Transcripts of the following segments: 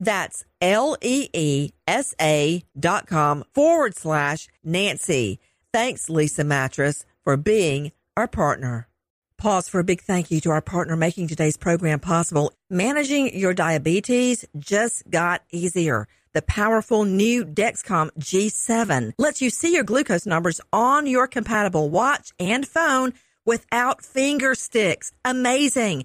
That's L-E-E-S-A dot com forward slash Nancy. Thanks, Leesa Mattress, for being our partner. Pause for a big thank you to our partner making today's program possible. Managing your diabetes just got easier. The powerful new Dexcom G7 lets you see your glucose numbers on your compatible watch and phone without finger sticks. Amazing.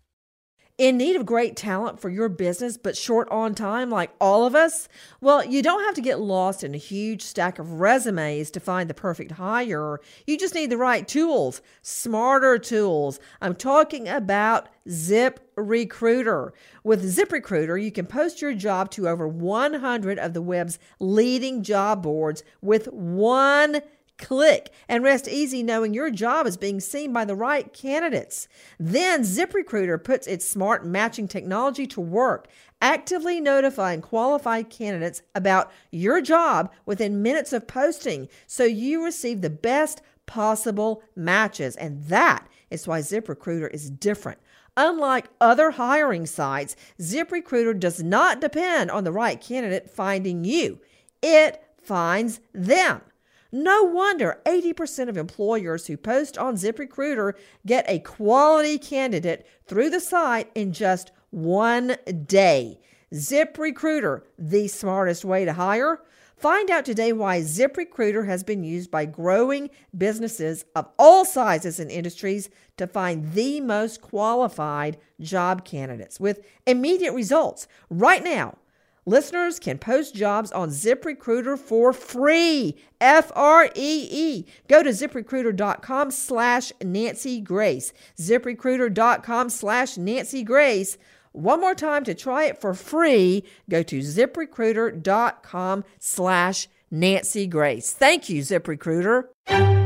In need of great talent for your business, but short on time like all of us? Well, you don't have to get lost in a huge stack of resumes to find the perfect hire. You just need the right tools, smarter tools. I'm talking about Zip Recruiter. With Zip Recruiter, you can post your job to over 100 of the web's leading job boards with one click and rest easy knowing your job is being seen by the right candidates. Then ZipRecruiter puts its smart matching technology to work, actively notifying qualified candidates about your job within minutes of posting so you receive the best possible matches. And that is why ZipRecruiter is different. Unlike other hiring sites, ZipRecruiter does not depend on the right candidate finding you. It finds them. No wonder 80% of employers who post on ZipRecruiter get a quality candidate through the site in just one day. ZipRecruiter, the smartest way to hire. Find out today why ZipRecruiter has been used by growing businesses of all sizes and industries to find the most qualified job candidates with immediate results. Right now, Listeners can post jobs on ZipRecruiter for free. F R E E. Go to ziprecruiter.com slash Nancy Grace. ZipRecruiter.com slash Nancy Grace. One more time to try it for free, go to ziprecruiter.com slash Nancy Grace. Thank you, ZipRecruiter.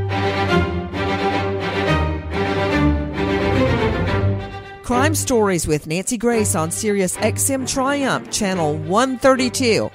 Crime Stories with Nancy Grace on Sirius XM Triumph, Channel 132.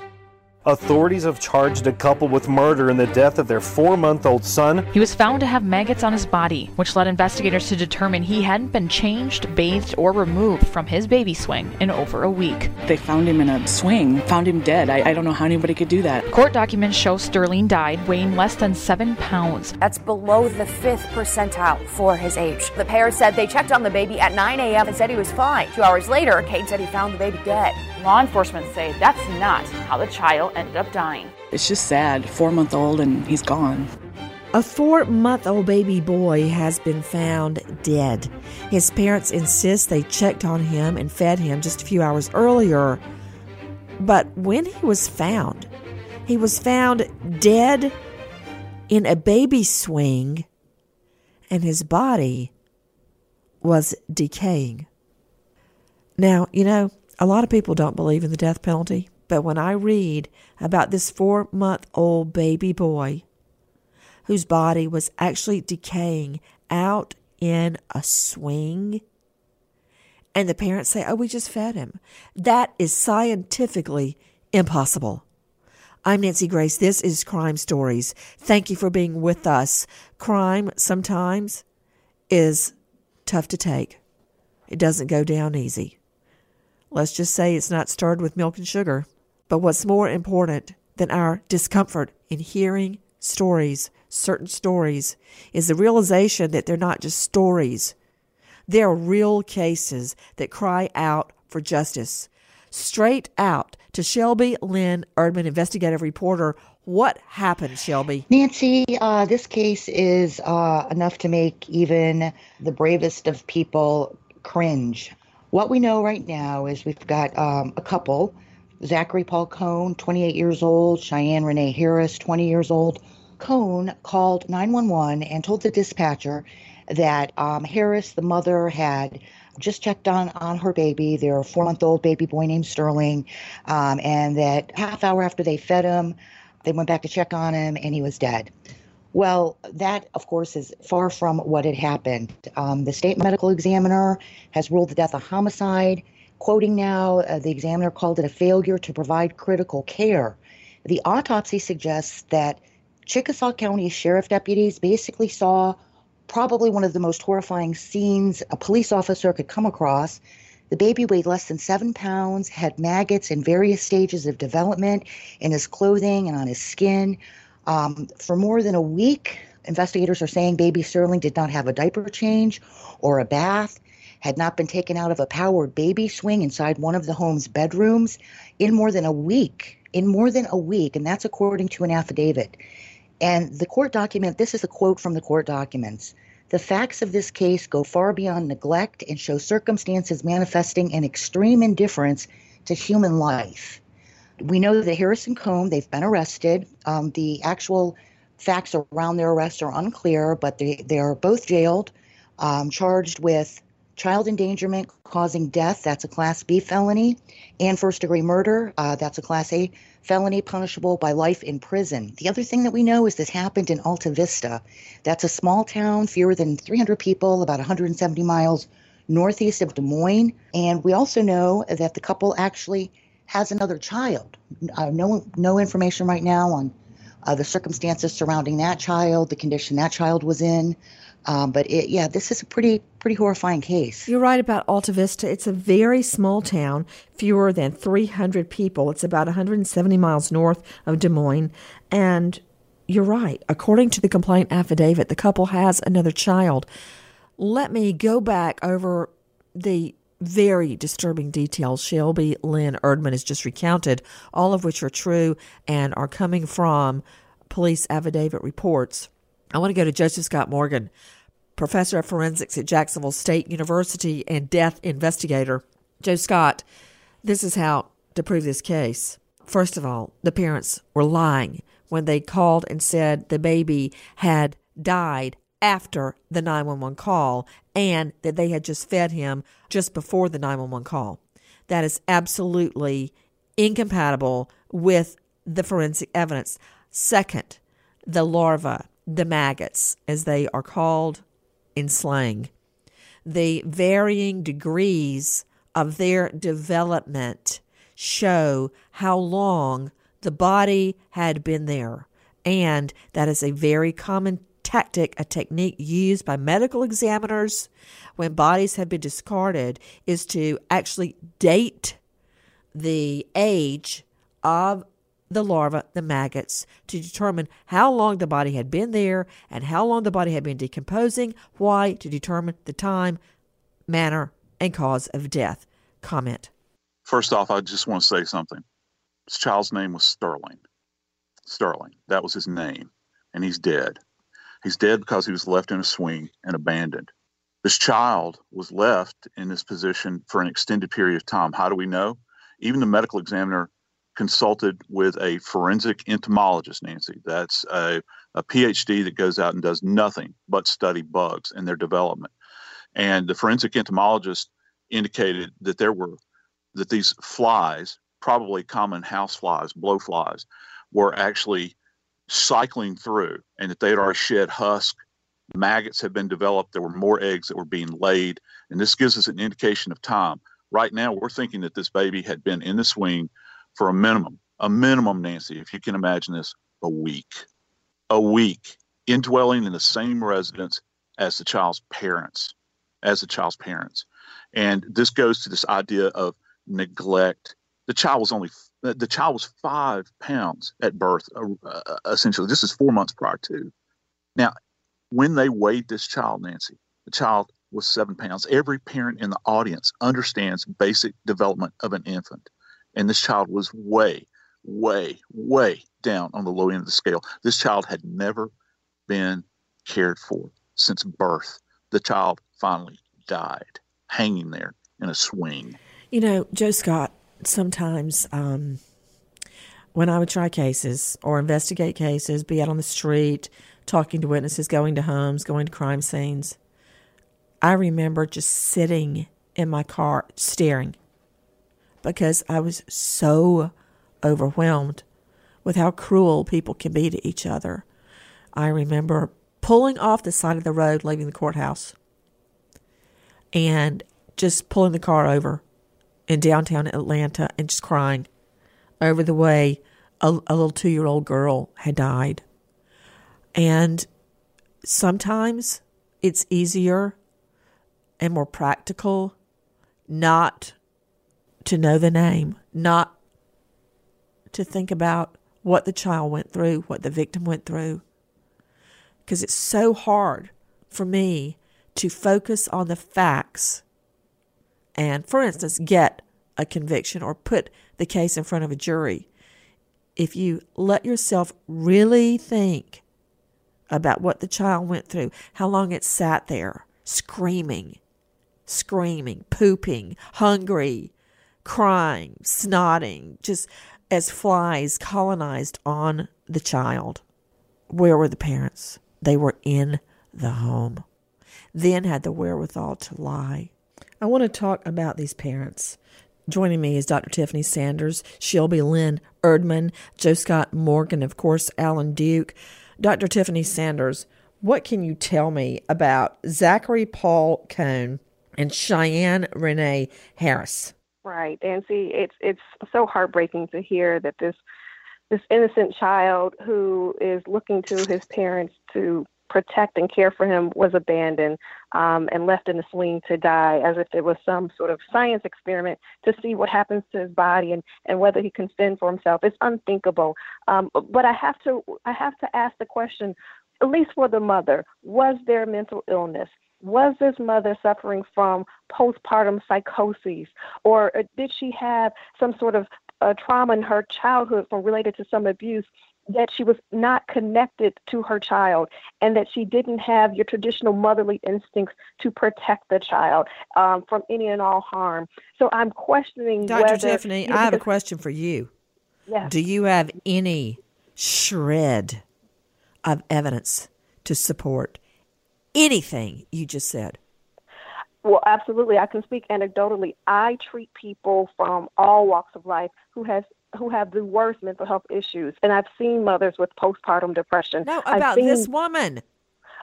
Authorities have charged a couple with murder in the death of their four month old son. He was found to have maggots on his body, which led investigators to determine he hadn't been changed, bathed, or removed from his baby swing in over a week. They found him in a swing, found him dead. I, I don't know how anybody could do that. Court documents show Sterling died weighing less than seven pounds. That's below the fifth percentile for his age. The pair said they checked on the baby at 9 a.m. and said he was fine. Two hours later, Kate said he found the baby dead. Law enforcement say that's not how the child ended up dying. It's just sad. Four month old and he's gone. A four month old baby boy has been found dead. His parents insist they checked on him and fed him just a few hours earlier. But when he was found, he was found dead in a baby swing, and his body was decaying. Now, you know, a lot of people don't believe in the death penalty, but when I read about this four month old baby boy whose body was actually decaying out in a swing, and the parents say, Oh, we just fed him, that is scientifically impossible. I'm Nancy Grace. This is Crime Stories. Thank you for being with us. Crime sometimes is tough to take, it doesn't go down easy. Let's just say it's not stirred with milk and sugar. But what's more important than our discomfort in hearing stories, certain stories, is the realization that they're not just stories. They are real cases that cry out for justice. Straight out to Shelby Lynn Erdman, investigative reporter. What happened, Shelby? Nancy, uh, this case is uh, enough to make even the bravest of people cringe. What we know right now is we've got um, a couple Zachary Paul Cohn, 28 years old, Cheyenne Renee Harris, 20 years old. Cohn called 911 and told the dispatcher that um, Harris, the mother, had just checked on on her baby, their four month old baby boy named Sterling, um, and that half hour after they fed him, they went back to check on him and he was dead. Well, that, of course, is far from what had happened. Um, the state medical examiner has ruled the death a homicide. Quoting now, uh, the examiner called it a failure to provide critical care. The autopsy suggests that Chickasaw County sheriff deputies basically saw probably one of the most horrifying scenes a police officer could come across. The baby weighed less than seven pounds, had maggots in various stages of development in his clothing and on his skin. Um, for more than a week, investigators are saying baby Sterling did not have a diaper change or a bath, had not been taken out of a powered baby swing inside one of the home's bedrooms in more than a week. In more than a week, and that's according to an affidavit. And the court document this is a quote from the court documents. The facts of this case go far beyond neglect and show circumstances manifesting an extreme indifference to human life we know that Harris and Cohn, they've been arrested. Um, the actual facts around their arrest are unclear, but they, they are both jailed, um, charged with child endangerment causing death, that's a Class B felony, and first degree murder, uh, that's a Class A felony punishable by life in prison. The other thing that we know is this happened in Alta Vista. That's a small town, fewer than 300 people, about 170 miles northeast of Des Moines. And we also know that the couple actually has another child. Uh, no, no information right now on uh, the circumstances surrounding that child, the condition that child was in. Um, but it, yeah, this is a pretty pretty horrifying case. You're right about Alta Vista. It's a very small town, fewer than 300 people. It's about 170 miles north of Des Moines, and you're right. According to the complaint affidavit, the couple has another child. Let me go back over the very disturbing details Shelby Lynn Erdman has just recounted, all of which are true and are coming from police affidavit reports. I want to go to Joseph Scott Morgan, professor of forensics at Jacksonville State University and death investigator. Joe Scott, this is how to prove this case. First of all, the parents were lying when they called and said the baby had died after the 911 call and that they had just fed him just before the 911 call. That is absolutely incompatible with the forensic evidence. Second, the larvae, the maggots, as they are called in slang, the varying degrees of their development show how long the body had been there. And that is a very common tactic, a technique used by medical examiners when bodies have been discarded, is to actually date the age of the larva, the maggots, to determine how long the body had been there and how long the body had been decomposing. Why? To determine the time, manner, and cause of death. Comment. First off, I just want to say something. This child's name was Sterling. Sterling. That was his name. And he's dead. He's dead because he was left in a swing and abandoned. This child was left in this position for an extended period of time. How do we know? Even the medical examiner consulted with a forensic entomologist, Nancy. That's a, a PhD that goes out and does nothing but study bugs and their development. And the forensic entomologist indicated that there were that these flies, probably common house flies, blowflies, were actually cycling through and that they had already shed husk. Maggots had been developed. There were more eggs that were being laid. And this gives us an indication of time. Right now, we're thinking that this baby had been in the swing for a minimum, a minimum, Nancy, if you can imagine this, a week. A week indwelling in the same residence as the child's parents, as the child's parents. And this goes to this idea of neglect. The child was only the child was five pounds at birth, uh, uh, essentially. This is four months prior to. Now, when they weighed this child, Nancy, the child was seven pounds. Every parent in the audience understands basic development of an infant. And this child was way, way, way down on the low end of the scale. This child had never been cared for since birth. The child finally died hanging there in a swing. You know, Joe Scott, sometimes um, when I would try cases or investigate cases, be out on the street, talking to witnesses, going to homes, going to crime scenes, I remember just sitting in my car staring because I was so overwhelmed with how cruel people can be to each other. I remember pulling off the side of the road leaving the courthouse and just pulling the car over in downtown Atlanta and just crying over the way a, a little two year old girl had died. And sometimes it's easier and more practical not to know the name, not to think about what the child went through, what the victim went through. Because it's so hard for me to focus on the facts and, for instance, get a conviction or put the case in front of a jury, if you let yourself really think about what the child went through, how long it sat there screaming, screaming, pooping, hungry, crying, snotting, just as flies colonized on the child. Where were the parents? They were in the home. Then had the wherewithal to lie I want to talk about these parents. Joining me is Dr. Tiffany Sanders, Shelby Lynn Erdman, Joe Scott Morgan, of course, Alan Duke. Dr. Tiffany Sanders, what can you tell me about Zachary Paul Cohn and Cheyenne Renee Harris? Right, Nancy, it's it's so heartbreaking to hear that this this innocent child who is looking to his parents to protect and care for him was abandoned um, and left in the swing to die as if it was some sort of science experiment to see what happens to his body and, and whether he can fend for himself. It's unthinkable. Um, but I have to I have to ask the question, at least for the mother, was there mental illness? Was this mother suffering from postpartum psychoses, or uh, did she have some sort of uh, trauma in her childhood from related to some abuse that she was not connected to her child and that she didn't have your traditional motherly instincts to protect the child um, from any and all harm. So I'm questioning Dr. Whether, Tiffany, I have a question for you. Yes. Do you have any shred of evidence to support anything you just said? Well, absolutely. I can speak anecdotally. I treat people from all walks of life who has who have the worst mental health issues, and I've seen mothers with postpartum depression. No, about seen, this woman.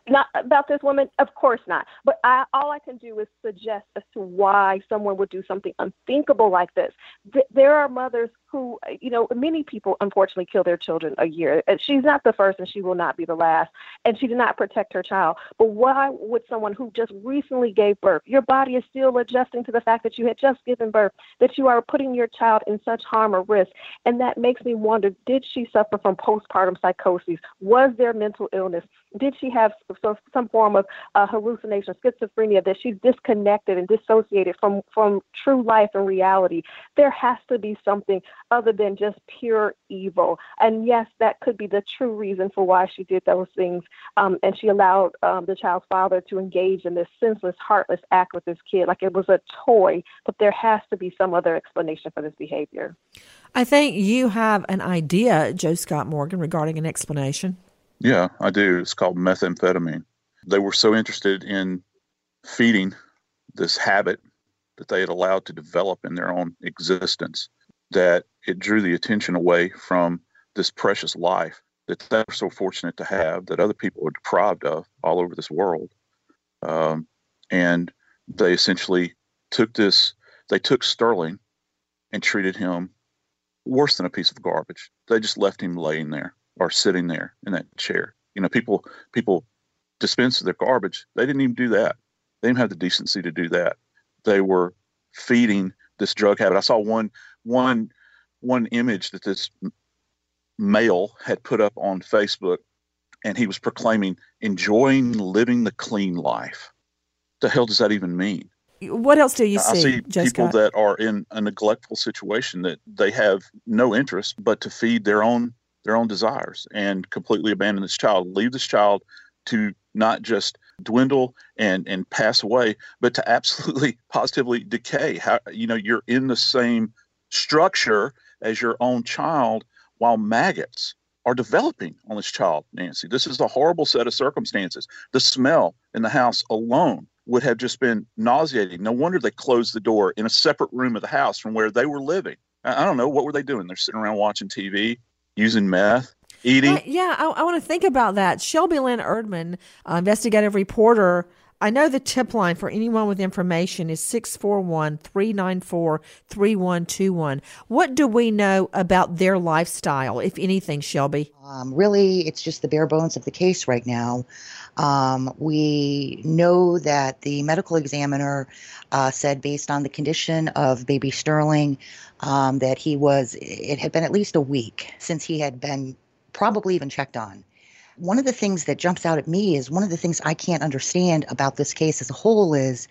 Not about this woman, of course not. But I, all I can do is suggest as to why someone would do something unthinkable like this. There are mothers who, you know, many people unfortunately kill their children a year. She's not the first and she will not be the last. And she did not protect her child. But why would someone who just recently gave birth, your body is still adjusting to the fact that you had just given birth, that you are putting your child in such harm or risk? And that makes me wonder did she suffer from postpartum psychosis? Was there mental illness? did she have some, some form of uh, hallucination, schizophrenia, that she's disconnected and dissociated from, from true life and reality? There has to be something other than just pure evil. And yes, that could be the true reason for why she did those things. Um, and she allowed um, the child's father to engage in this senseless, heartless act with this kid like it was a toy. But there has to be some other explanation for this behavior. I think you have an idea, Joe Scott Morgan, regarding an explanation. Yeah, I do. It's called methamphetamine. They were so interested in feeding this habit that they had allowed to develop in their own existence that it drew the attention away from this precious life that they're so fortunate to have that other people are deprived of all over this world. Um, and they essentially took this, they took Sterling and treated him worse than a piece of garbage. They just left him laying there or sitting there in that chair. You know, people people dispense their garbage. They didn't even do that. They didn't have the decency to do that. They were feeding this drug habit. I saw one one one image that this male had put up on Facebook, and he was proclaiming enjoying living the clean life. The hell does that even mean? What else do you see? I see Joe people that are in a neglectful situation that they have no interest but to feed their own their own desires and completely abandon this child, leave this child to not just dwindle and and pass away, but to absolutely positively decay. How you know you're in the same structure as your own child while maggots are developing on this child, Nancy. This is a horrible set of circumstances. The smell in the house alone would have just been nauseating. No wonder they closed the door in a separate room of the house from where they were living. I don't know. What were they doing? They're sitting around watching TV, using meth, eating. Uh, yeah, I, I want to think about that. Shelby Lynn Erdman, uh, investigative reporter. I know the tip line for anyone with information is 641 394 3121. What do we know about their lifestyle, if anything, Shelby? Um, really, it's just the bare bones of the case right now. Um, we know that the medical examiner uh, said, based on the condition of baby Sterling, um, that he was, it had been at least a week since he had been probably even checked on. One of the things that jumps out at me is one of the things I can't understand about this case as a whole is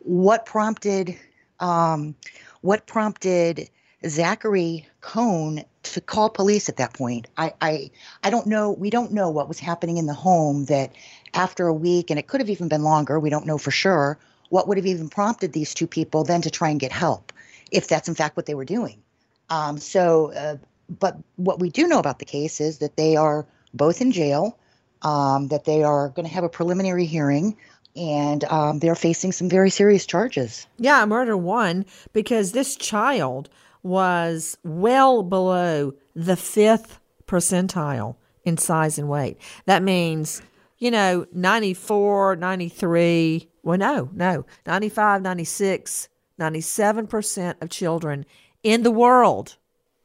what prompted um, what prompted Zachary Cohn to call police at that point. I, I I don't know. We don't know what was happening in the home that after a week, and it could have even been longer. We don't know for sure what would have even prompted these two people then to try and get help, if that's in fact what they were doing. Um, so, uh, but what we do know about the case is that they are both in jail. Um, that they are going to have a preliminary hearing and um, they're facing some very serious charges. Yeah, murder one, because this child was well below the fifth percentile in size and weight. That means, you know, 94, 93, well, no, no, 95, 96, 97% of children in the world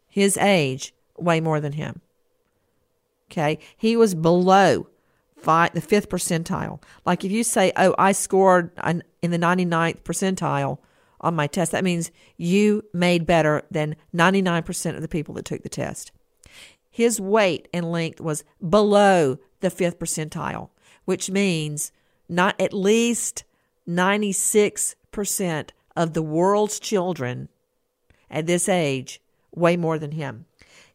his age weigh more than him. Okay. He was below five, the fifth percentile. Like if you say, oh, I scored an, in the 99th percentile on my test, that means you made better than 99% of the people that took the test. His weight and length was below the fifth percentile, which means not at least 96% of the world's children at this age weigh more than him.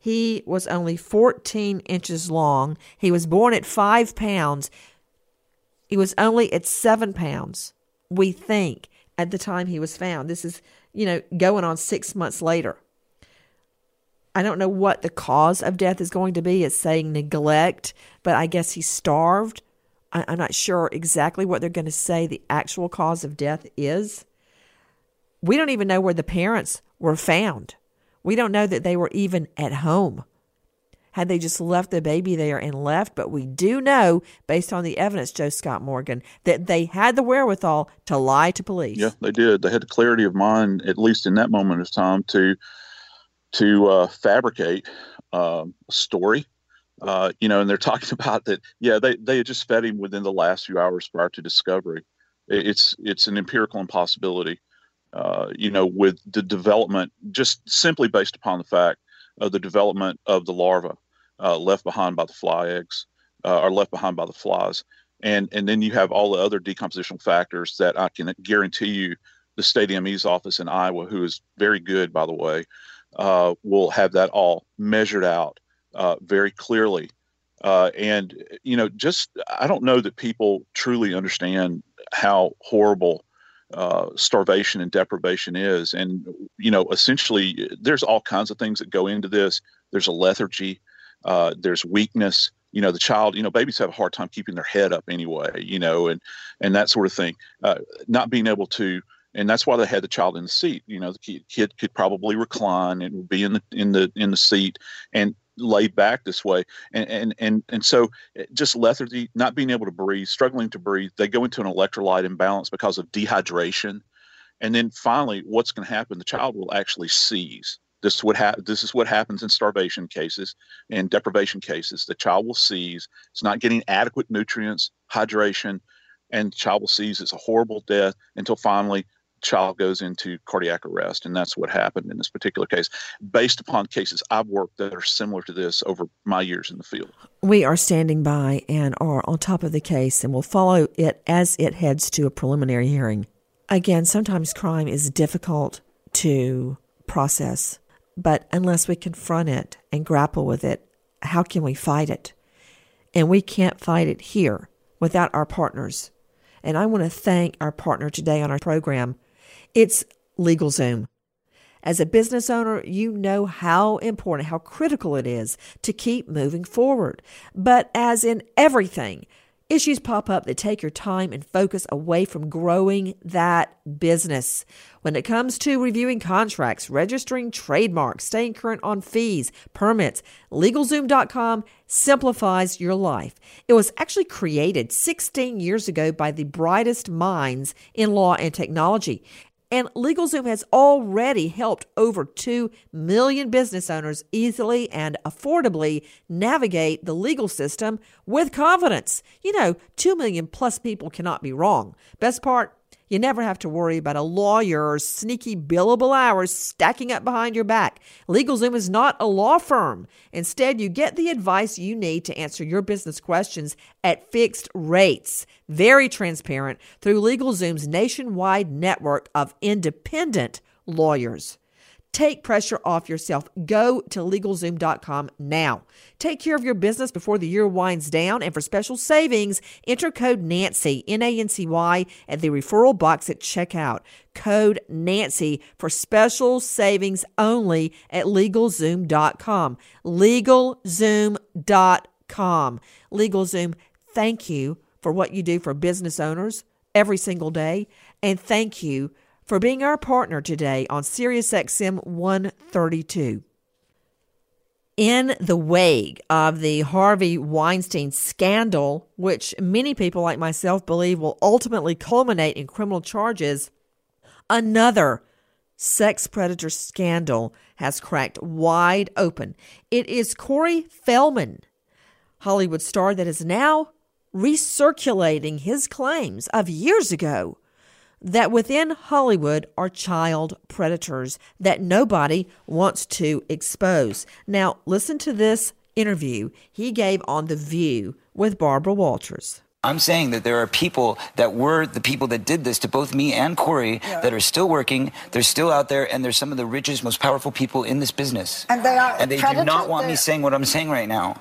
He was only 14 inches long. He was born at five pounds. He was only at seven pounds, we think, at the time he was found. This is, you know, going on six months later. I don't know what the cause of death is going to be. It's saying neglect, but I guess he starved. I, I'm not sure exactly what they're going to say the actual cause of death is. We don't even know where the parents were found. We don't know that they were even at home. Had they just left the baby there and left, but we do know, based on the evidence, Joe Scott Morgan, that they had the wherewithal to lie to police. Yeah, they did. They had the clarity of mind, at least in that moment of time, to to uh, fabricate uh, a story. Uh, you know, and they're talking about that. Yeah, they they had just fed him within the last few hours prior to discovery. It's it's an empirical impossibility. Uh, you know, with the development, just simply based upon the fact of the development of the larva uh, left behind by the fly eggs. uh, are left behind by the flies. And, and then you have all the other decompositional factors that I can guarantee you the state ME's office in Iowa, who is very good, by the way, uh, will have that all measured out uh, very clearly. Uh, and, you know, just I don't know that people truly understand how horrible uh, starvation and deprivation is. And, you know, essentially, there's all kinds of things that go into this. There's a lethargy, uh, there's weakness. You know, the child, you know, babies have a hard time keeping their head up anyway, you know, and, and that sort of thing. Uh, not being able to, and that's why they had the child in the seat. You know, the kid could probably recline and be in the in the in the seat and laid back this way, and and and and so eh, just lethargy, not being able to breathe, struggling to breathe. They go into an electrolyte imbalance because of dehydration, and then finally, what's going to happen? The child will actually seize. This is what ha- This is what happens in starvation cases and deprivation cases. The child will seize. It's not getting adequate nutrients, hydration, and the child will seize. It's a horrible death until finally child goes into cardiac arrest. And that's what happened in this particular case, based upon cases I've worked that are similar to this over my years in the field. We are standing by and are on top of the case, and will follow it as it heads to a preliminary hearing. Again, sometimes crime is difficult to process, but unless we confront it and grapple with it, how can we fight it? And we can't fight it here without our partners. And I want to thank our partner today on our program, it's LegalZoom. As a business owner, you know how important, how critical it is to keep moving forward. But as in everything, issues pop up that take your time and focus away from growing that business. When it comes to reviewing contracts, registering trademarks, staying current on fees, permits, LegalZoom.com simplifies your life. It was actually created 16 years ago by the brightest minds in law and technology. And LegalZoom has already helped over 2 million business owners easily and affordably navigate the legal system with confidence. You know, 2 million plus people cannot be wrong. Best part, you never have to worry about a lawyer's sneaky billable hours stacking up behind your back. LegalZoom is not a law firm. Instead, you get the advice you need to answer your business questions at fixed rates. Very transparent through LegalZoom's nationwide network of independent lawyers. Take pressure off yourself. Go to LegalZoom.com now. Take care of your business before the year winds down. And for special savings, enter code Nancy, N A N C Y, at the referral box at checkout. Code Nancy for special savings only at LegalZoom.com. LegalZoom.com. LegalZoom, thank you for what you do for business owners every single day. And thank you for being our partner today on SiriusXM 132. In the wake of the Harvey Weinstein scandal, which many people like myself believe will ultimately culminate in criminal charges, another sex predator scandal has cracked wide open. It is Corey Feldman, Hollywood star that is now recirculating his claims of years ago that within Hollywood are child predators that nobody wants to expose. Now, listen to this interview he gave on The View with Barbara Walters. I'm saying that there are people that were the people that did this to both me and Corey yeah. that are still working. They're still out there, and they're some of the richest, most powerful people in this business. And they are. And they do not want me saying what I'm saying right now.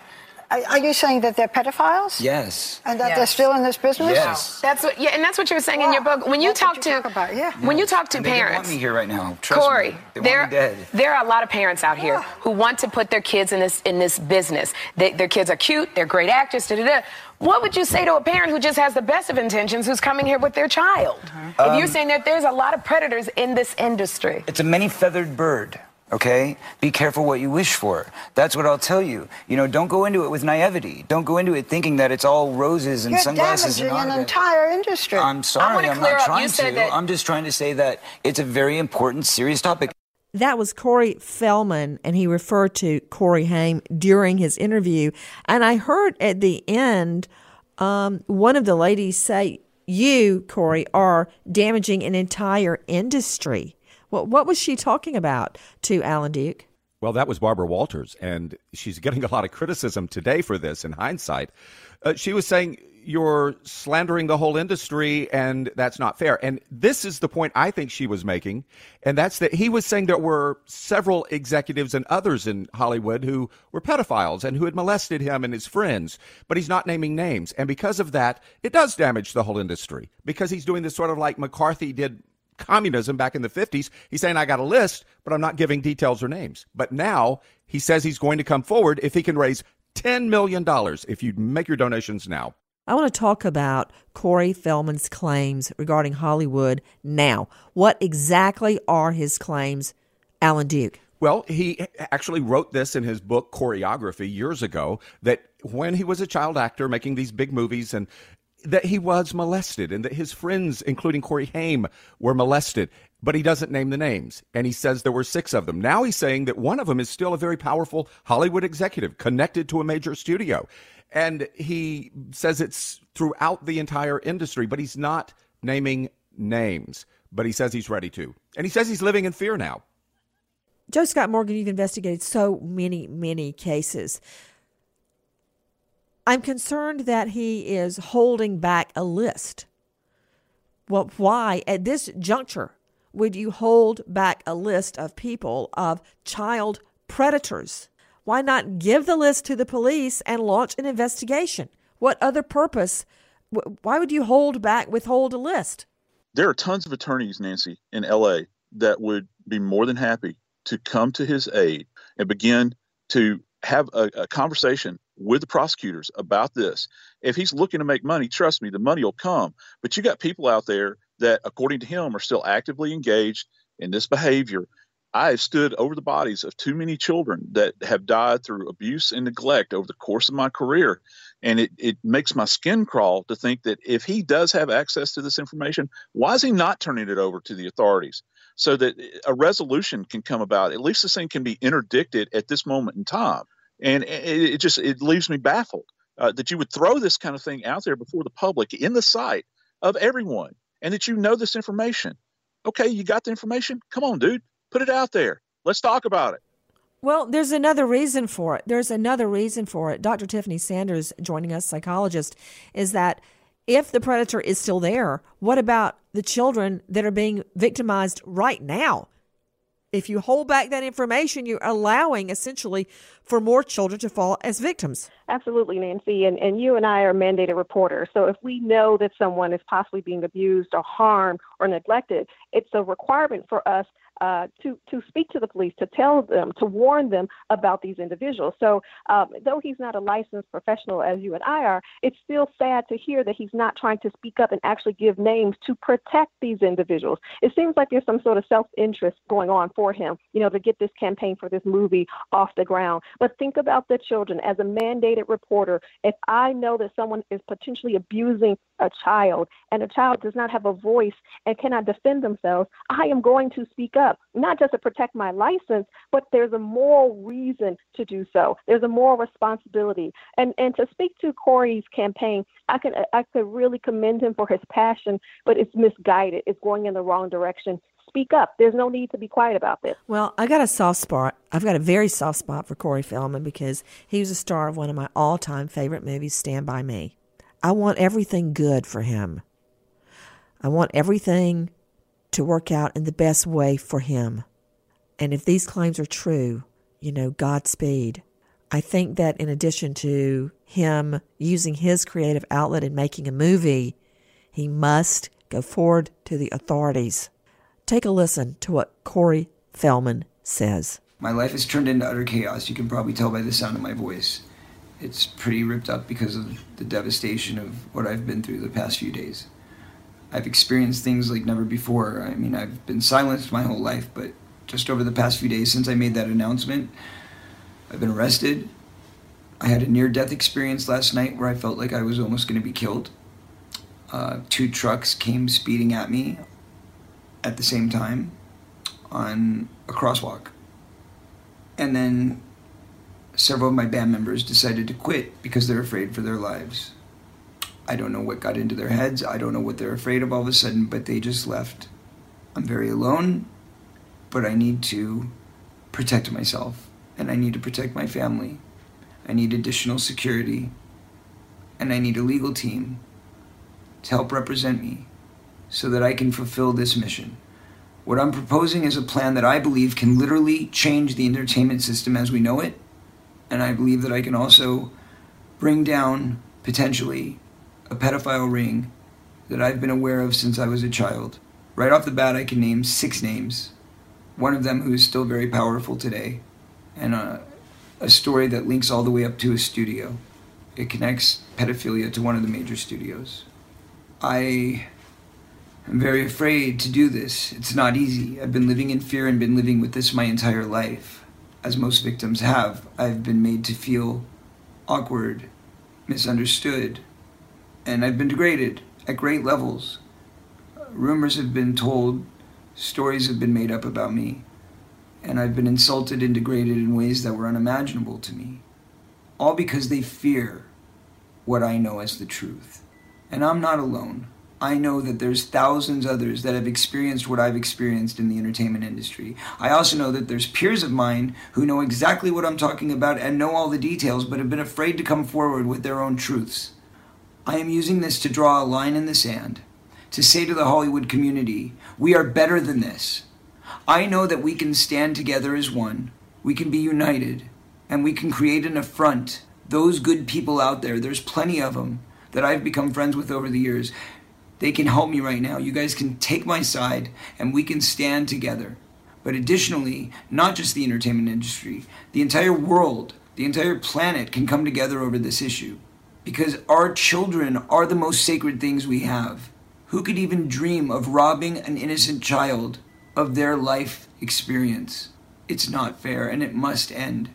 Are you saying that they're pedophiles? Yes. And that yes. they're still in this business? Yes. That's what. Yeah, and that's what you were saying in your book. When you talk you to, talk about, yeah. when you talk to and parents, they don't want me here right now. Trust Corey, me. They there, want me dead. there are a lot of parents out here Yeah. who want to put their kids in this in this business. They, their kids are cute. They're great actors. Da, da, da. What would you say to a parent who just has the best of intentions, who's coming here with their child? If you're Um, saying that there's a lot of predators in this industry. It's a many feathered bird. Okay? Be careful what you wish for. That's what I'll tell you. You know, don't go into it with naivety. Don't go into it thinking that it's all roses and You're sunglasses damaging and an entire industry. I'm sorry, I'm not up. Trying to. that- I'm just trying to say that it's a very important, serious topic. That was Corey Feldman, and he referred to Corey Haim during his interview. And I heard at the end um, one of the ladies say, You, Corey, are damaging an entire industry. What, what was she talking about to Alan Duke? Well, that was Barbara Walters, and she's getting a lot of criticism today for this in hindsight. Uh, she was saying, You're slandering the whole industry, and that's not fair. And this is the point I think she was making, and that's that he was saying there were several executives and others in Hollywood who were pedophiles and who had molested him and his friends, but he's not naming names. And because of that, it does damage the whole industry because he's doing this sort of like McCarthy did communism back in the 50s. He's saying, I got a list, but I'm not giving details or names. But now he says he's going to come forward if he can raise $10 million if you make your donations now. I want to talk about Corey Feldman's claims regarding Hollywood now. What exactly are his claims, Alan Duke? Well, he actually wrote this in his book Coreyography years ago that when he was a child actor making these big movies and that he was molested and that his friends, including Corey Haim, were molested. But he doesn't name the names. And he says there were six of them. Now he's saying that one of them is still a very powerful Hollywood executive connected to a major studio. And he says it's throughout the entire industry, but he's not naming names. But he says he's ready to. And he says he's living in fear now. Joe Scott Morgan, you've investigated so many, many cases. I'm concerned that he is holding back a list. Well, why at this juncture would you hold back a list of people of child predators? Why not give the list to the police and launch an investigation? What other purpose? Why would you hold back, withhold a list? There are tons of attorneys, Nancy, in LA that would be more than happy to come to his aid and begin to have a, a conversation with the prosecutors about this. If he's looking to make money, trust me, the money will come. But you got people out there that, according to him, are still actively engaged in this behavior. I have stood over the bodies of too many children that have died through abuse and neglect over the course of my career. And it, it makes my skin crawl to think that if he does have access to this information, why is he not turning it over to the authorities so that a resolution can come about? At least this thing can be interdicted at this moment in time and it, it just it leaves me baffled uh, that you would throw this kind of thing out there before the public in the sight of everyone, and that you know this information. Okay, you got the information. Come on, dude, put it out there. Let's talk about it. Well, there's another reason for it. There's another reason for it. Dr. Tiffany Sanders, joining us, psychologist, is that if the predator is still there, what about the children that are being victimized right now? if you hold back that information, you're allowing essentially for more children to fall as victims. Absolutely, Nancy. And, and you and I are mandated reporters. So if we know that someone is possibly being abused or harmed or neglected, it's a requirement for us uh, to to speak to the police, to tell them, to warn them about these individuals. So, um, though he's not a licensed professional as you and I are, it's still sad to hear that he's not trying to speak up and actually give names to protect these individuals. It seems like there's some sort of self-interest going on for him, you know, to get this campaign for this movie off the ground. But think about the children. As a mandated reporter, if I know that someone is potentially abusing a child and a child does not have a voice and cannot defend themselves, I am going to speak up, not just to protect my license, but there's a moral reason to do so. There's a moral responsibility. And and to speak to Corey's campaign, I can I could really commend him for his passion, but it's misguided. It's going in the wrong direction speak up. There's no need to be quiet about this. Well, I got a soft spot. I've got a very soft spot for Corey Feldman because he was a star of one of my all time favorite movies, Stand By Me. I want everything good for him. I want everything to work out in the best way for him. And if these claims are true, you know, Godspeed. I think that in addition to him using his creative outlet and making a movie, he must go forward to the authorities. Take a listen to what Corey Feldman says. My life has turned into utter chaos. You can probably tell by the sound of my voice it's pretty ripped up because of the devastation of what I've been through the past few days. I've experienced things like never before. I mean, I've been silenced my whole life, but just over the past few days since I made that announcement, I've been arrested. I had a near death experience last night where I felt like I was almost going to be killed. Uh, two trucks came speeding at me at the same time on a crosswalk. And then several of my band members decided to quit because they're afraid for their lives. I don't know what got into their heads. I don't know what they're afraid of all of a sudden, but they just left. I'm very alone, but I need to protect myself. and I need to protect my family. I need additional security, and I need a legal team to help represent me so that I can fulfill this mission. What I'm proposing is a plan that I believe can literally change the entertainment system as we know it, and I believe that I can also bring down, potentially, a pedophile ring that I've been aware of since I was a child. Right off the bat, I can name six names. One of them who is still very powerful today, and a, a story that links all the way up to a studio. It connects pedophilia to one of the major studios. I am very afraid to do this. It's not easy. I've been living in fear and been living with this my entire life. As most victims have, I've been made to feel awkward, misunderstood, and I've been degraded at great levels. Rumors have been told, stories have been made up about me, and I've been insulted and degraded in ways that were unimaginable to me. All because they fear what I know as the truth. And I'm not alone. I know that there's thousands others that have experienced what I've experienced in the entertainment industry. I also know that there's peers of mine who know exactly what I'm talking about and know all the details but have been afraid to come forward with their own truths. I am using this to draw a line in the sand, to say to the Hollywood community, we are better than this. I know that we can stand together as one, we can be united, and we can create an affront. Those good people out there, there's plenty of them that I've become friends with over the years. They can help me right now. You guys can take my side and we can stand together. But additionally, not just the entertainment industry, the entire world, the entire planet can come together over this issue because our children are the most sacred things we have. Who could even dream of robbing an innocent child of their life experience? It's not fair and it must end.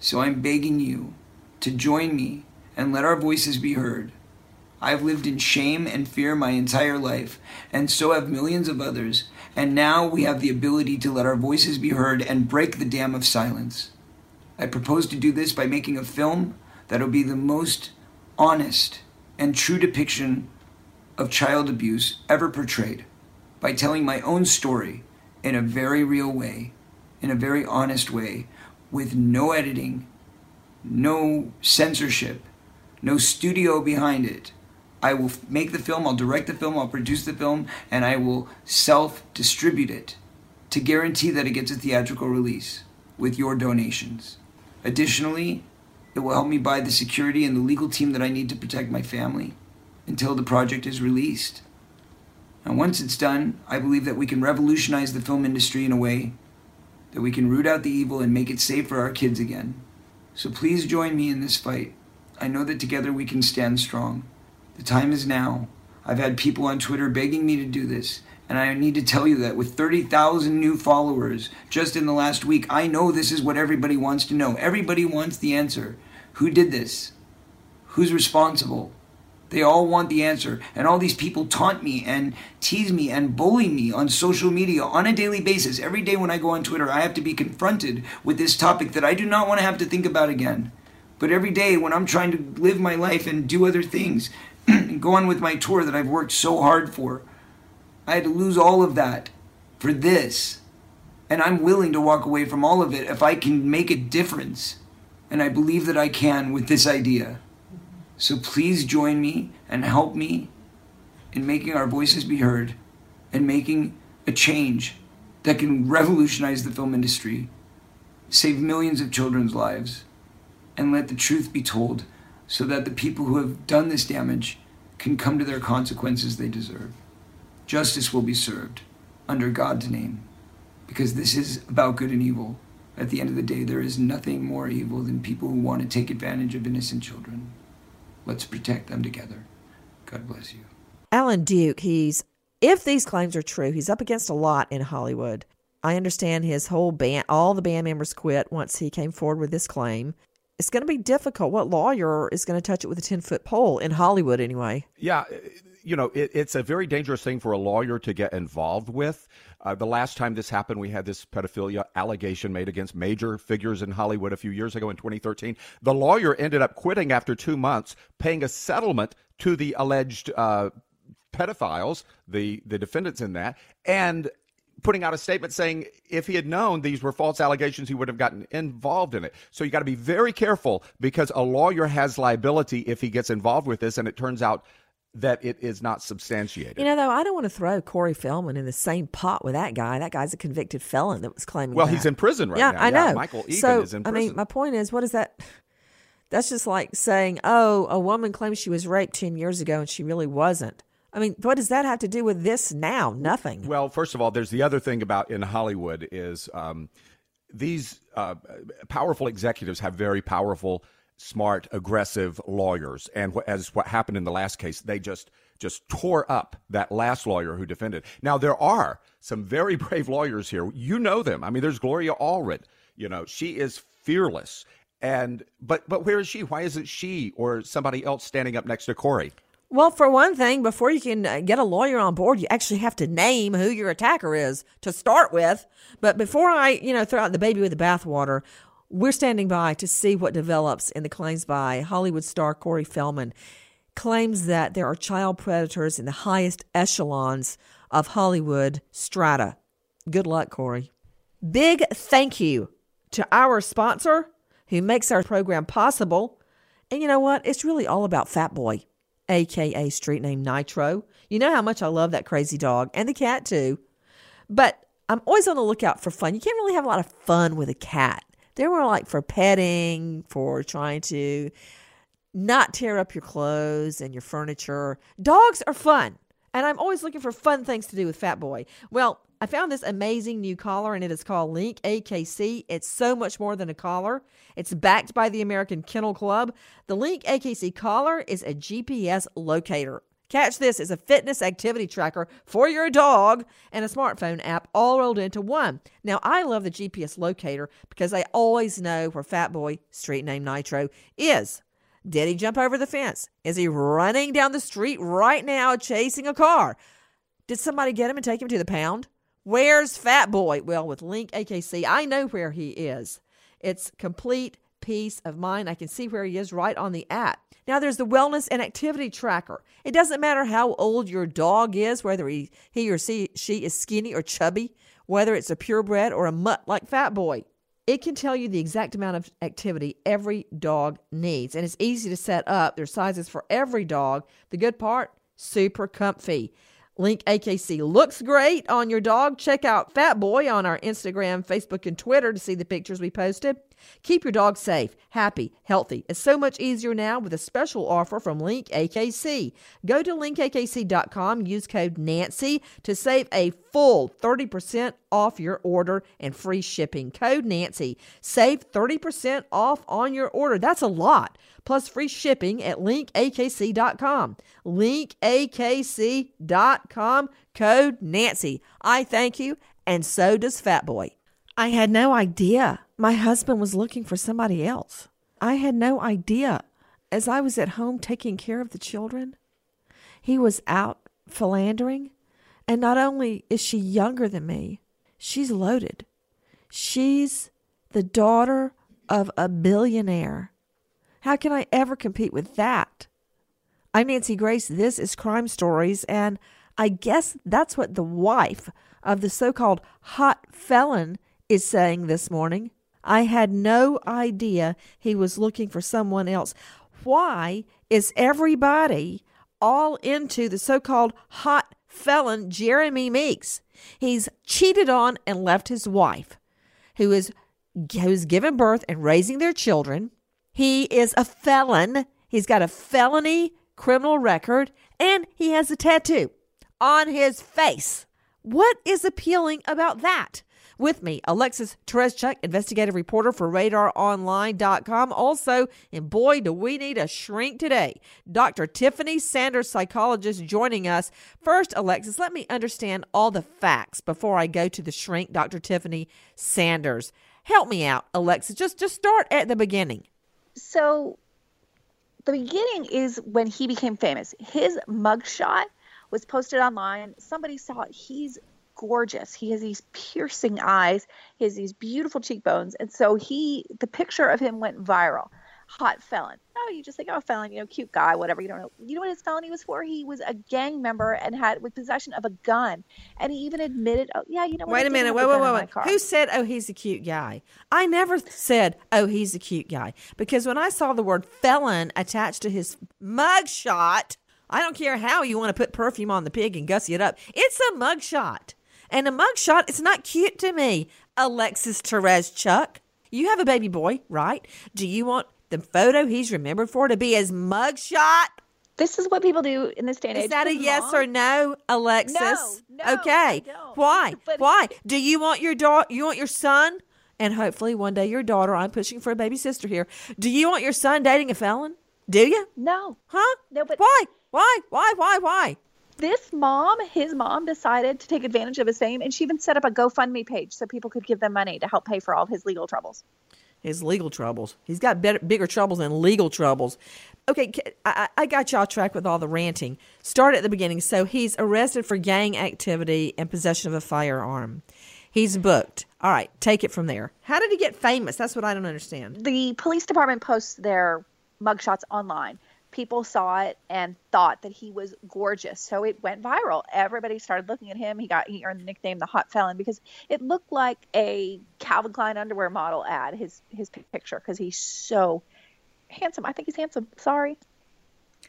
So I'm begging you to join me and let our voices be heard. I've lived in shame and fear my entire life, and so have millions of others, and now we have the ability to let our voices be heard and break the dam of silence. I propose to do this by making a film that'll be the most honest and true depiction of child abuse ever portrayed by telling my own story in a very real way, in a very honest way, with no editing, no censorship, no studio behind it. I will make the film, I'll direct the film, I'll produce the film, and I will self distribute it to guarantee that it gets a theatrical release with your donations. Additionally, it will help me buy the security and the legal team that I need to protect my family until the project is released. And once it's done, I believe that we can revolutionize the film industry in a way that we can root out the evil and make it safe for our kids again. So please join me in this fight. I know that together we can stand strong. The time is now. I've had people on Twitter begging me to do this, and I need to tell you that with 30,000 new followers just in the last week, I know this is what everybody wants to know. Everybody wants the answer. Who did this? Who's responsible? They all want the answer. And all these people taunt me and tease me and bully me on social media on a daily basis. Every day when I go on Twitter, I have to be confronted with this topic that I do not want to have to think about again. But every day when I'm trying to live my life and do other things, go on with my tour that I've worked so hard for, I had to lose all of that for this. And I'm willing to walk away from all of it if I can make a difference. And I believe that I can with this idea. So please join me and help me in making our voices be heard and making a change that can revolutionize the film industry, save millions of children's lives, and let the truth be told so that the people who have done this damage can come to their consequences they deserve. Justice will be served under God's name because this is about good and evil. At the end of the day, there is nothing more evil than people who want to take advantage of innocent children. Let's protect them together. God bless you. Alan Duke, he's, if these claims are true, he's up against a lot in Hollywood. I understand his whole band, all the band members quit once he came forward with this claim. It's going to be difficult. What lawyer is going to touch it with a 10 foot pole in Hollywood anyway? Yeah. You know, it, it's a very dangerous thing for a lawyer to get involved with. Uh, the last time this happened, we had this pedophilia allegation made against major figures in Hollywood a few years ago in 2013. The lawyer ended up quitting after two months, paying a settlement to the alleged uh, pedophiles, the the defendants in that, and putting out a statement saying if he had known these were false allegations, he would have gotten involved in it. So you got to be very careful because a lawyer has liability if he gets involved with this, and it turns out that it is not substantiated. You know, though, I don't want to throw Corey Feldman in the same pot with that guy. That guy's a convicted felon that was claiming. Well, that. he's in prison right yeah, now. I Yeah, know. Michael Egan so, is in prison. I mean, my point is, what is that? That's just like saying, "Oh, a woman claims she was raped ten years ago and she really wasn't." I mean, what does that have to do with this now? Nothing. Well, first of all, there's the other thing about in Hollywood is um, these uh, powerful executives have very powerful, smart, aggressive lawyers, and as what happened in the last case, they just just tore up that last lawyer who defended. Now there are some very brave lawyers here. You know them. I mean, there's Gloria Allred. You know, she is fearless. And but but where is she? Why isn't she or somebody else standing up next to Corey? Well, for one thing, before you can uh, get a lawyer on board, you actually have to name who your attacker is to start with. But before I, you know, throw out the baby with the bathwater, we're standing by to see what develops in the claims by Hollywood star Corey Feldman. Claims that there are child predators in the highest echelons of Hollywood strata. Good luck, Corey. Big thank you to our sponsor who makes our program possible. And you know what? It's really all about Fat Boy, aka street name Nitro. You know how much I love that crazy dog and the cat too. But I'm always on the lookout for fun. You can't really have a lot of fun with a cat. They're more like for petting, for trying to not tear up your clothes and your furniture. Dogs are fun. And I'm always looking for fun things to do with Fat Boy. Well, I found this amazing new collar and it is called Link AKC. It's so much more than a collar. It's backed by the American Kennel Club. The Link AKC collar is a GPS locator. Catch this is a fitness activity tracker for your dog and a smartphone app all rolled into one. Now, I love the GPS locator because I always know where Fat Boy, street name Nitro, is. Did he jump over the fence? Is he running down the street right now chasing a car? Did somebody get him and take him to the pound? Where's Fat Boy? Well, with Link AKC, I know where he is. It's complete peace of mind. I can see where he is right on the app. Now there's the wellness and activity tracker. It doesn't matter how old your dog is, whether he, he or she, she is skinny or chubby, whether it's a purebred or a mutt like Fat Boy. It can tell you the exact amount of activity every dog needs, and it's easy to set up. There's sizes for every dog. The good part, super comfy. Link AKC looks great on your dog. Check out Fat Boy on our Instagram, Facebook, and Twitter to see the pictures we posted. Keep your dog safe, happy, healthy. It's so much easier now with a special offer from Link AKC. Go to linkakc.com, use code Nancy to save a full 30% off your order and free shipping. Code Nancy. Save 30% off on your order. That's a lot. Plus free shipping at linkakc.com. Linkakc.com. Code Nancy. I thank you, and so does Fat Boy. I had no idea my husband was looking for somebody else. I had no idea as I was at home taking care of the children. He was out philandering. And not only is she younger than me, she's loaded. She's the daughter of a billionaire. How can I ever compete with that? I'm Nancy Grace. This is Crime Stories, and I guess that's what the wife of the so called hot felon is saying this morning. I had no idea he was looking for someone else. Why is everybody all into the so called hot felon Jeremy Meeks? He's cheated on and left his wife, who is who's given birth and raising their children. He is a felon. He's got a felony criminal record and he has a tattoo on his face. What is appealing about that? With me, Alexis Tereszcuk, investigative reporter for RadarOnline.com. Also, and boy, do we need a shrink today. Dr. Tiffany Sanders, psychologist, joining us. First, Alexis, let me understand all the facts before I go to the shrink, Dr. Tiffany Sanders. Help me out, Alexis. Just, just start at the beginning. So, the beginning is when he became famous. His mugshot was posted online. Somebody saw it. He's gorgeous. He has these piercing eyes. He has these beautiful cheekbones. And so he, the picture of him went viral. hot felon. Oh, you just think, oh, felon, you know, cute guy, whatever. You don't know. You know what his felony was for? He was a gang member and had with possession of a gun, and he even admitted, oh, yeah, you know. What, Wait a minute. Wait, wait, wait, wait. Who said, oh, he's a cute guy? I never said, oh, he's a cute guy. Because when I saw the word felon attached to his mugshot, I don't care how you want to put perfume on the pig and gussy it up. It's a mugshot. And a mugshot is not cute to me, Alexis Tereszcuk. You have a baby boy, right? Do you want the photo he's remembered for to be his mugshot? This is what people do in this day and age. Is that a yes or no, Alexis? No, no, okay. Why? But- Why? Do you want your daughter? You want your son, and hopefully one day your daughter? I'm pushing for a baby sister here. Do you want your son dating a felon? Do you? No. Huh? No, but why? Why? Why? Why? Why? This mom, his mom, decided to take advantage of his fame, and she even set up a GoFundMe page so people could give them money to help pay for all of his legal troubles. His legal troubles. He's got better, bigger troubles than legal troubles. Okay, I, I I got you all track with all the ranting. Start at the beginning. So he's arrested for gang activity and possession of a firearm. He's booked. All right, take it from there. How did he get famous? That's what I don't understand. The police department posts their mugshots online. People saw it and thought that he was gorgeous, so it went viral. Everybody started looking at him. He got he earned the nickname the Hot Felon because it looked like a Calvin Klein underwear model ad. His his picture because he's so handsome. I think he's handsome. Sorry.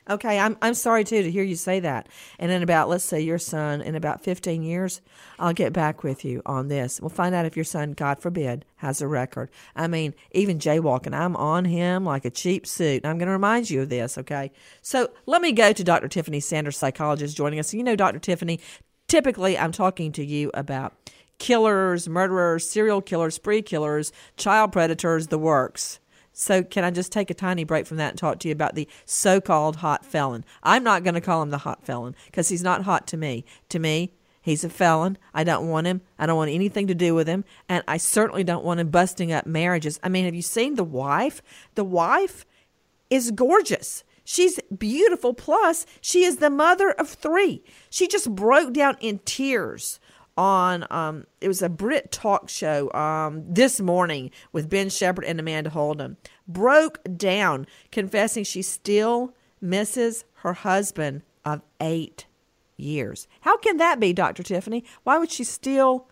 Okay, I'm I'm sorry too to hear you say that. And in about let's say your son in about 15 years, I'll get back with you on this. We'll find out if your son, God forbid, has a record. I mean, even jaywalking, I'm on him like a cheap suit. I'm going to remind you of this, okay? So let me go to Dr. Tiffany Sanders, psychologist, joining us. You know, Dr. Tiffany, typically I'm talking to you about killers, murderers, serial killers, spree killers, child predators, the works. So, can I just take a tiny break from that and talk to you about the so called hot felon? I'm not going to call him the hot felon because he's not hot to me. To me, he's a felon. I don't want him. I don't want anything to do with him. And I certainly don't want him busting up marriages. I mean, have you seen the wife? The wife is gorgeous. She's beautiful. Plus, she is the mother of three. She just broke down in tears on um it was a Brit talk show um this morning with Ben Shephard and Amanda Holden. Broke down confessing she still misses her husband of 8 years. How can that be, Dr. Tiffany? Why would she still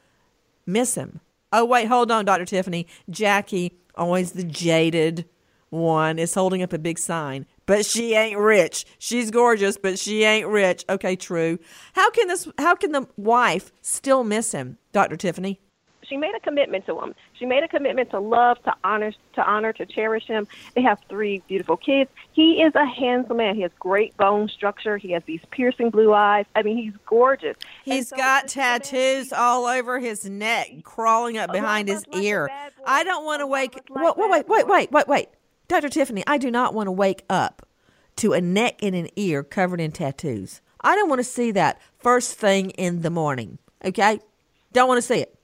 miss him? Oh wait, hold on, Dr. Tiffany. Jackie, always the jaded one is holding up a big sign. But she ain't rich. She's gorgeous, but she ain't rich. Okay, true. How can this how can the wife still miss him, Dr. Tiffany? She made a commitment to him. She made a commitment to love, to honor, to honor, to cherish him. They have three beautiful kids. He is a handsome man. He has great bone structure. He has these piercing blue eyes. I mean, he's gorgeous. He's got tattoos all over his neck, crawling up oh, behind his ear. I don't want to wake. Wait, wait, wait, wait, wait, wait, wait, Dr. Tiffany. I do not want to wake up to a neck and an ear covered in tattoos. I don't want to see that first thing in the morning. Okay, don't want to see it.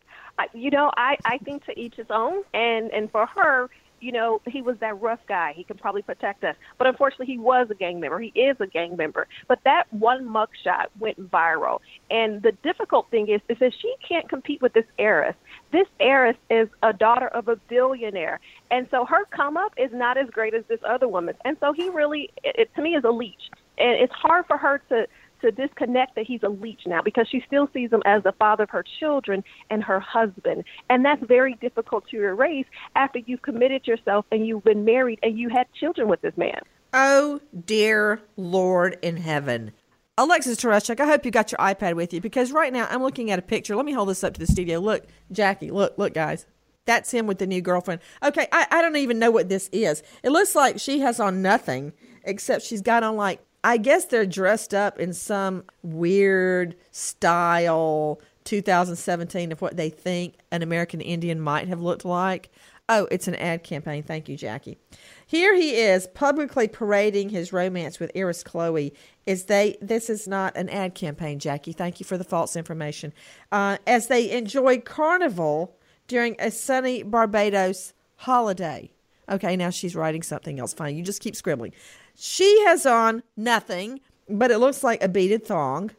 You know, I I think to each his own, and and for her, you know, he was that rough guy. He could probably protect us, but unfortunately, he was a gang member. He is a gang member. But that one mugshot went viral, and the difficult thing is, is that she can't compete with this heiress. This heiress is a daughter of a billionaire, and so her come up is not as great as this other woman's. And so he really, it, it to me, is a leech, and it's hard for her to to disconnect that he's a leech now because she still sees him as the father of her children and her husband. And that's very difficult to erase after you've committed yourself and you've been married and you had children with this man. Oh, dear Lord in heaven. Alexis Tereszcuk, I hope you got your iPad with you because right now I'm looking at a picture. Let me hold this up to the studio. Look, Jackie, look, look, guys. That's him with the new girlfriend. Okay, I, I don't even know what this is. It looks like she has on nothing except she's got on like, I guess they're dressed up in some weird style 2017 of what they think an American Indian might have looked like. Oh, it's an ad campaign. Thank you, Jackie. Here he is publicly parading his romance with heiress Chloe. Is they? This is not an ad campaign, Jackie. Thank you for the false information. Uh, as they enjoy carnival during a sunny Barbados holiday. Okay, now she's writing something else. Fine, you just keep scribbling. She has on nothing, but it looks like a beaded thong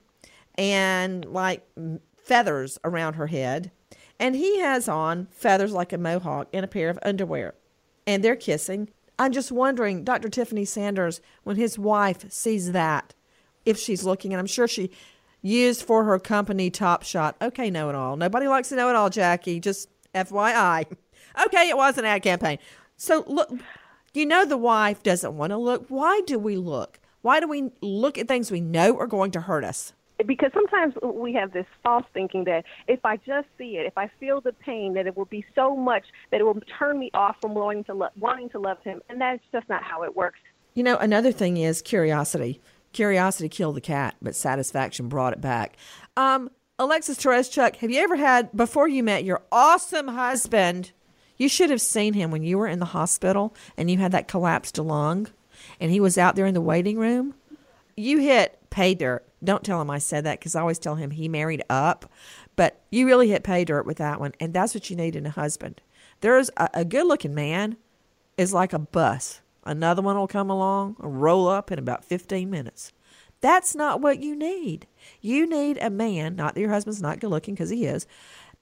and like feathers around her head. And he has on feathers like a mohawk and a pair of underwear. And they're kissing. I'm just wondering, Dr. Tiffany Sanders, when his wife sees that, if she's looking, and I'm sure she used for her company Topshop. Okay, know it all. Nobody likes to know it all, Jackie. Just FYI. Okay, it was an ad campaign. So look, you know the wife doesn't want to look. Why do we look? Why do we look at things we know are going to hurt us? because sometimes we have this false thinking that if I just see it, if I feel the pain, that it will be so much that it will turn me off from wanting to lo- wanting to love him, and that's just not how it works. You know, another thing is curiosity. Curiosity killed the cat, but satisfaction brought it back. Um, Alexis Tereszcuk, have you ever had before you met your awesome husband? You should have seen him when you were in the hospital and you had that collapsed lung, and he was out there in the waiting room. You hit pay dirt. Don't tell him I said that because I always tell him he married up, but you really hit pay dirt with that one, and that's what you need in a husband. There's a, a good looking man is like a bus. Another one will come along, roll up in about 15 minutes. That's not what you need. You need a man, not that your husband's not good looking because he is,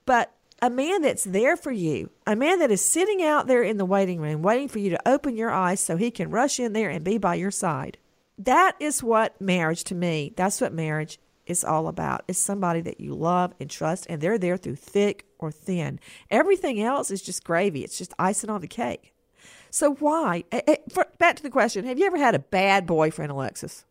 but a man that's there for you, a man that is sitting out there in the waiting room waiting for you to open your eyes so he can rush in there and be by your side. That is what marriage to me, that's what marriage is all about. It's somebody that you love and trust and they're there through thick or thin. Everything else is just gravy. It's just icing on the cake. So why? eh, eh, back to the question: Have you ever had a bad boyfriend, Alexis?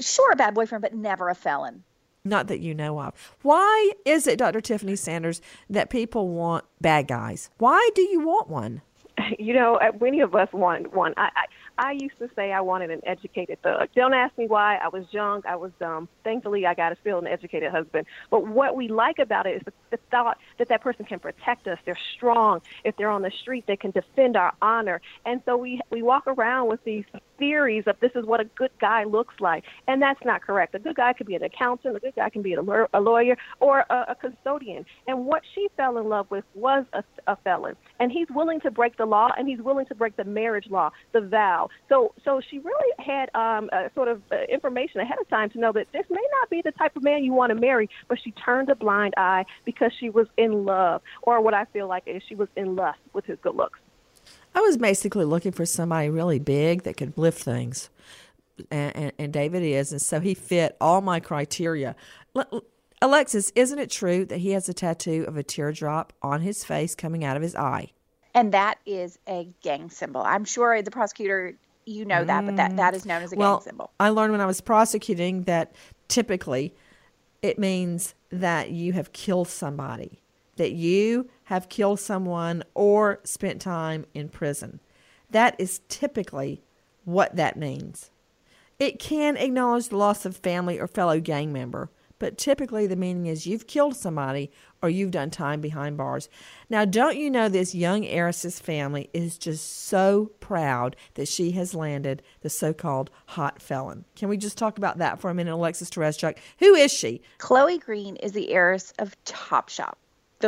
Sure, a bad boyfriend, but never a felon. Not that you know of. Why is it, Dr. Tiffany Sanders, that people want bad guys? Why do you want one? You know, uh, many of us want one. I, I I used to say I wanted an educated thug. Don't ask me why. I was young. I was dumb. Thankfully, I got a still an educated husband. But what we like about it is the, the thought that that person can protect us. They're strong. If they're on the street, they can defend our honor. And so we we walk around with these theories of this is what a good guy looks like, and that's not correct. A good guy could be an accountant. A good guy can be a, law- a lawyer or a, a custodian. And what she fell in love with was a, a felon, and he's willing to break the law, and he's willing to break the marriage law, the vow. So, so she really had um, sort of uh, information ahead of time to know that this may not be the type of man you want to marry, but she turned a blind eye because she was in love, or what I feel like is she was in lust with his good looks. I was basically looking for somebody really big that could lift things. And, and, and David is. And so he fit all my criteria. L- Alexis, isn't it true that he has a tattoo of a teardrop on his face coming out of his eye? And that is a gang symbol. I'm sure the prosecutor, you know that, but that, mm. that is known as a well, gang symbol. I learned when I was prosecuting that typically it means that you have killed somebody, that you have killed someone or spent time in prison. That is typically what that means. It can acknowledge the loss of family or fellow gang member, but typically the meaning is you've killed somebody or you've done time behind bars. Now, don't you know this young heiress's family is just so proud that she has landed the so called hot felon? Can we just talk about that for a minute, Alexis Tereszcuk? Who is she? Chloe Green is the heiress of Topshop,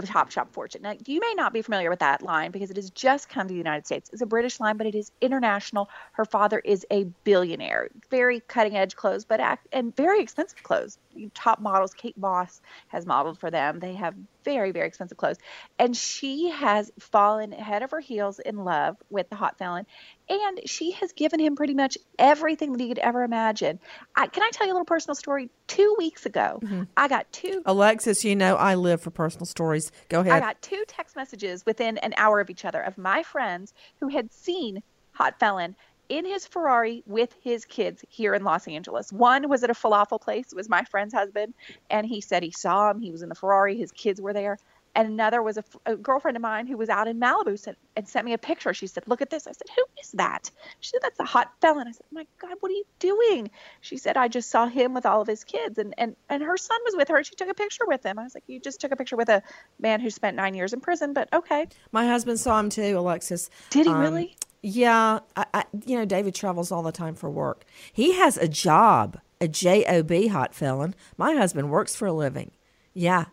the Topshop fortune. Now, you may not be familiar with that line because it has just come to the United States. It's a British line, but it is international. Her father is a billionaire. Very cutting edge clothes, but act, and very expensive clothes. Top models. Kate Moss has modeled for them. They have very, very expensive clothes. And she has fallen head over heels in love with the hot felon. And she has given him pretty much everything that he could ever imagine. I, can I tell you a little personal story? Two weeks ago, mm-hmm. I got two Alexis, you know I live for personal stories. Go ahead. I got two text messages within an hour of each other of my friends who had seen Hot Felon in his Ferrari with his kids here in Los Angeles. One was at a falafel place, it was my friend's husband, and he said he saw him. He was in the Ferrari, his kids were there. And another was a, a girlfriend of mine who was out in Malibu sent, and sent me a picture. She said, Look at this. I said, Who is that? She said, That's a hot felon. I said, My God, what are you doing? She said, I just saw him with all of his kids. And, and, and her son was with her. And she took a picture with him. I was like, You just took a picture with a man who spent nine years in prison, but okay. My husband saw him too, Alexis. Did he Um, really? Yeah, I, I, you know, David travels all the time for work. He has a job, a job hot felon. My husband works for a living. Yeah,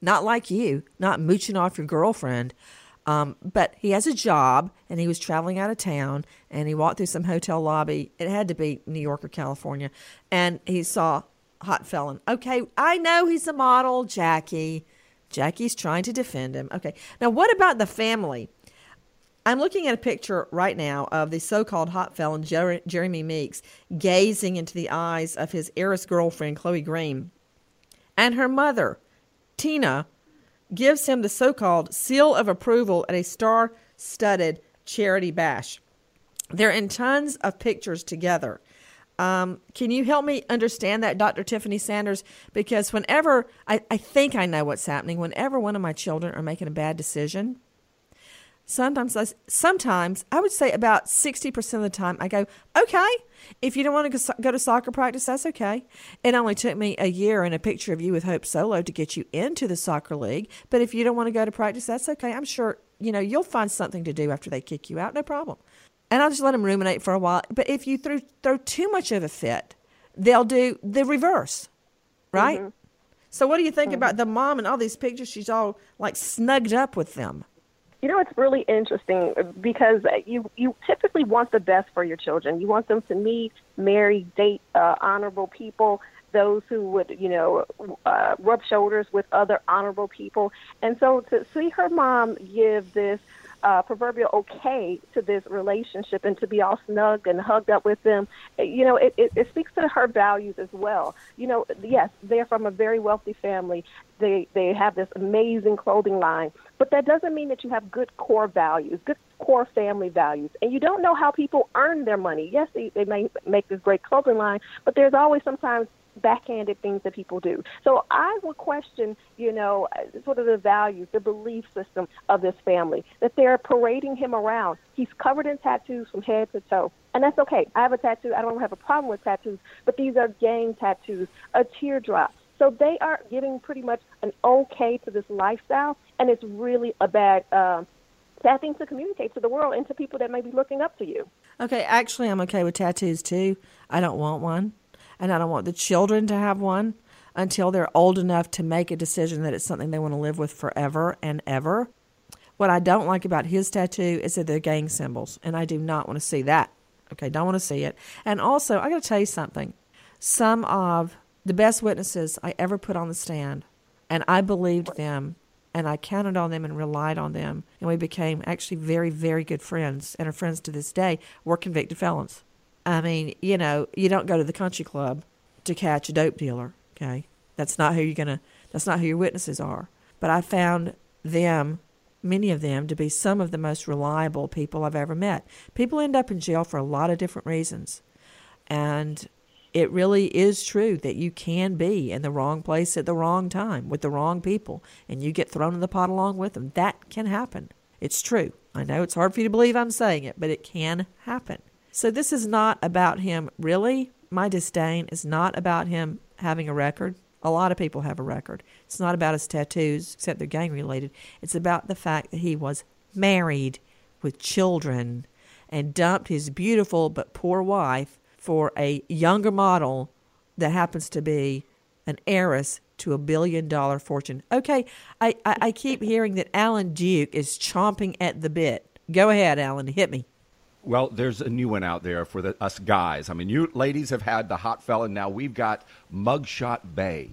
not like you, not mooching off your girlfriend. Um, but he has a job, and he was traveling out of town, and he walked through some hotel lobby. It had to be New York or California, and he saw hot felon. Okay, I know he's a model, Jackie. Jackie's trying to defend him. Okay, now what about the family? I'm looking at a picture right now of the so called hot felon Jer- Jeremy Meeks gazing into the eyes of his heiress girlfriend, Chloe Green. And her mother, Tina, gives him the so called seal of approval at a star studded charity bash. They're in tons of pictures together. Um, can you help me understand that, Dr. Tiffany Sanders? Because whenever I, I think I know what's happening, whenever one of my children are making a bad decision, sometimes I, sometimes I would say about 60% of the time I go, okay, if you don't want to go to soccer practice, that's okay. It only took me a year and a picture of you with Hope Solo to get you into the soccer league. But if you don't want to go to practice, that's okay. I'm sure, you know, you'll find something to do after they kick you out. No problem and I'll just let them ruminate for a while. But if you throw, throw too much of a fit, they'll do the reverse, right? Mm-hmm. So, what do you think mm-hmm. about the mom and all these pictures? She's all like snugged up with them. You know, it's really interesting because you you typically want the best for your children. You want them to meet, marry, date uh, honorable people, those who would, you know, uh, rub shoulders with other honorable people. And so to see her mom give this uh, proverbial okay to this relationship and to be all snug and hugged up with them, you know, it, it, it speaks to her values as well. You know, yes, they're from a very wealthy family. They they have this amazing clothing line, but that doesn't mean that you have good core values, good core family values. And you don't know how people earn their money. Yes, they, they may make this great clothing line, but there's always sometimes backhanded things that people do. So I would question, you know, sort of the values, the belief system of this family, that they're parading him around. He's covered in tattoos from head to toe. And that's okay. I have a tattoo. I don't have a problem with tattoos, but these are gang tattoos, a teardrop. So they are giving pretty much an okay to this lifestyle, and it's really a bad, uh, bad thing to communicate to the world and to people that may be looking up to you. Okay, actually, I'm okay with tattoos too. I don't want one and I don't want the children to have one until they're old enough to make a decision that it's something they want to live with forever and ever. What I don't like about his tattoo is that they're gang symbols, and I do not want to see that. Okay, don't want to see it. And also, I got to tell you something. Some of the best witnesses I ever put on the stand, and I believed them, and I counted on them and relied on them, and we became actually very, very good friends, and are friends to this day, were convicted felons. I mean, you know, you don't go to the country club to catch a dope dealer. Okay, that's not who you're gonna. That's not who your witnesses are. But I found them, many of them, to be some of the most reliable people I've ever met. People end up in jail for a lot of different reasons, and it really is true that you can be in the wrong place at the wrong time with the wrong people, and you get thrown in the pot along with them. That can happen. It's true. I know it's hard for you to believe I'm saying it, but it can happen. So this is not about him, really. My disdain is not about him having a record. A lot of people have a record. It's not about his tattoos, except they're gang related. It's about the fact that he was married with children and dumped his beautiful but poor wife for a younger model that happens to be an heiress to a billion dollar fortune. Okay, I, I, I keep hearing that Alan Duke is chomping at the bit. Go ahead, Alan, hit me. Well, there's a new one out there for the, us guys. I mean, you ladies have had the hot fella. Now we've got Mugshot Bay.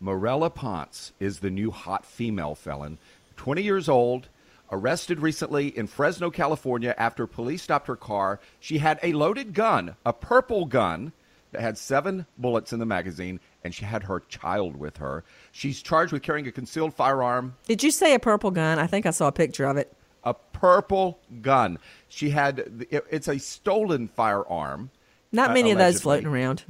Morella Ponce is the new hot female felon, 20 years old, arrested recently in Fresno, California after police stopped her car. She had a loaded gun, a purple gun that had seven bullets in the magazine, and she had her child with her. She's charged with carrying a concealed firearm. Did you say a purple gun? I think I saw a picture of it a purple gun. She had it's a stolen firearm. Not many uh, of those floating around.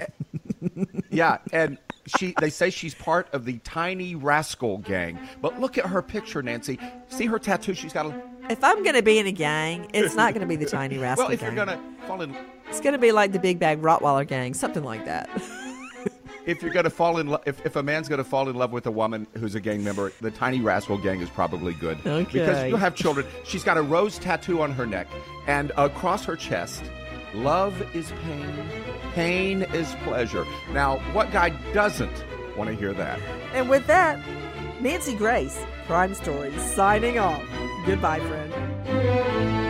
yeah, and she they say she's part of the Tiny Rascal gang. But look at her picture, Nancy. See her tattoo? She's got a. If I'm going to be in a gang, it's not going to be the Tiny Rascal. well, if gang. you're going to fall in, it's going to be like the Big Bag Rottweiler gang, something like that. if you're going to fall in love, if, if a man's going to fall in love with a woman who's a gang member, the Tiny Rascal gang is probably good. Okay. Because you'll have children. She's got a rose tattoo on her neck and across her chest. Love is pain. Pain is pleasure. Now, what guy doesn't want to hear that? And with that, Nancy Grace, Crime Stories, signing off. Goodbye, friend.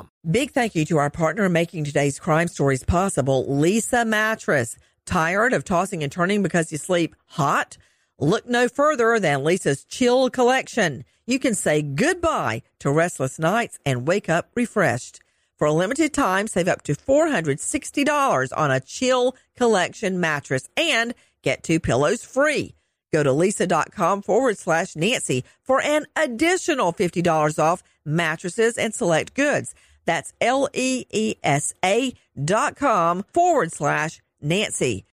Big thank you to our partner making today's crime stories possible, Leesa Mattress. Tired of tossing and turning because you sleep hot? Look no further than Leesa's Chill Collection. You can say goodbye to restless nights and wake up refreshed. For a limited time, save up to $460 on a Chill Collection mattress and get two pillows free. Go to leesa.com forward slash Nancy for an additional $50 off mattresses and select goods. That's L E E S A dot com forward slash Nancy.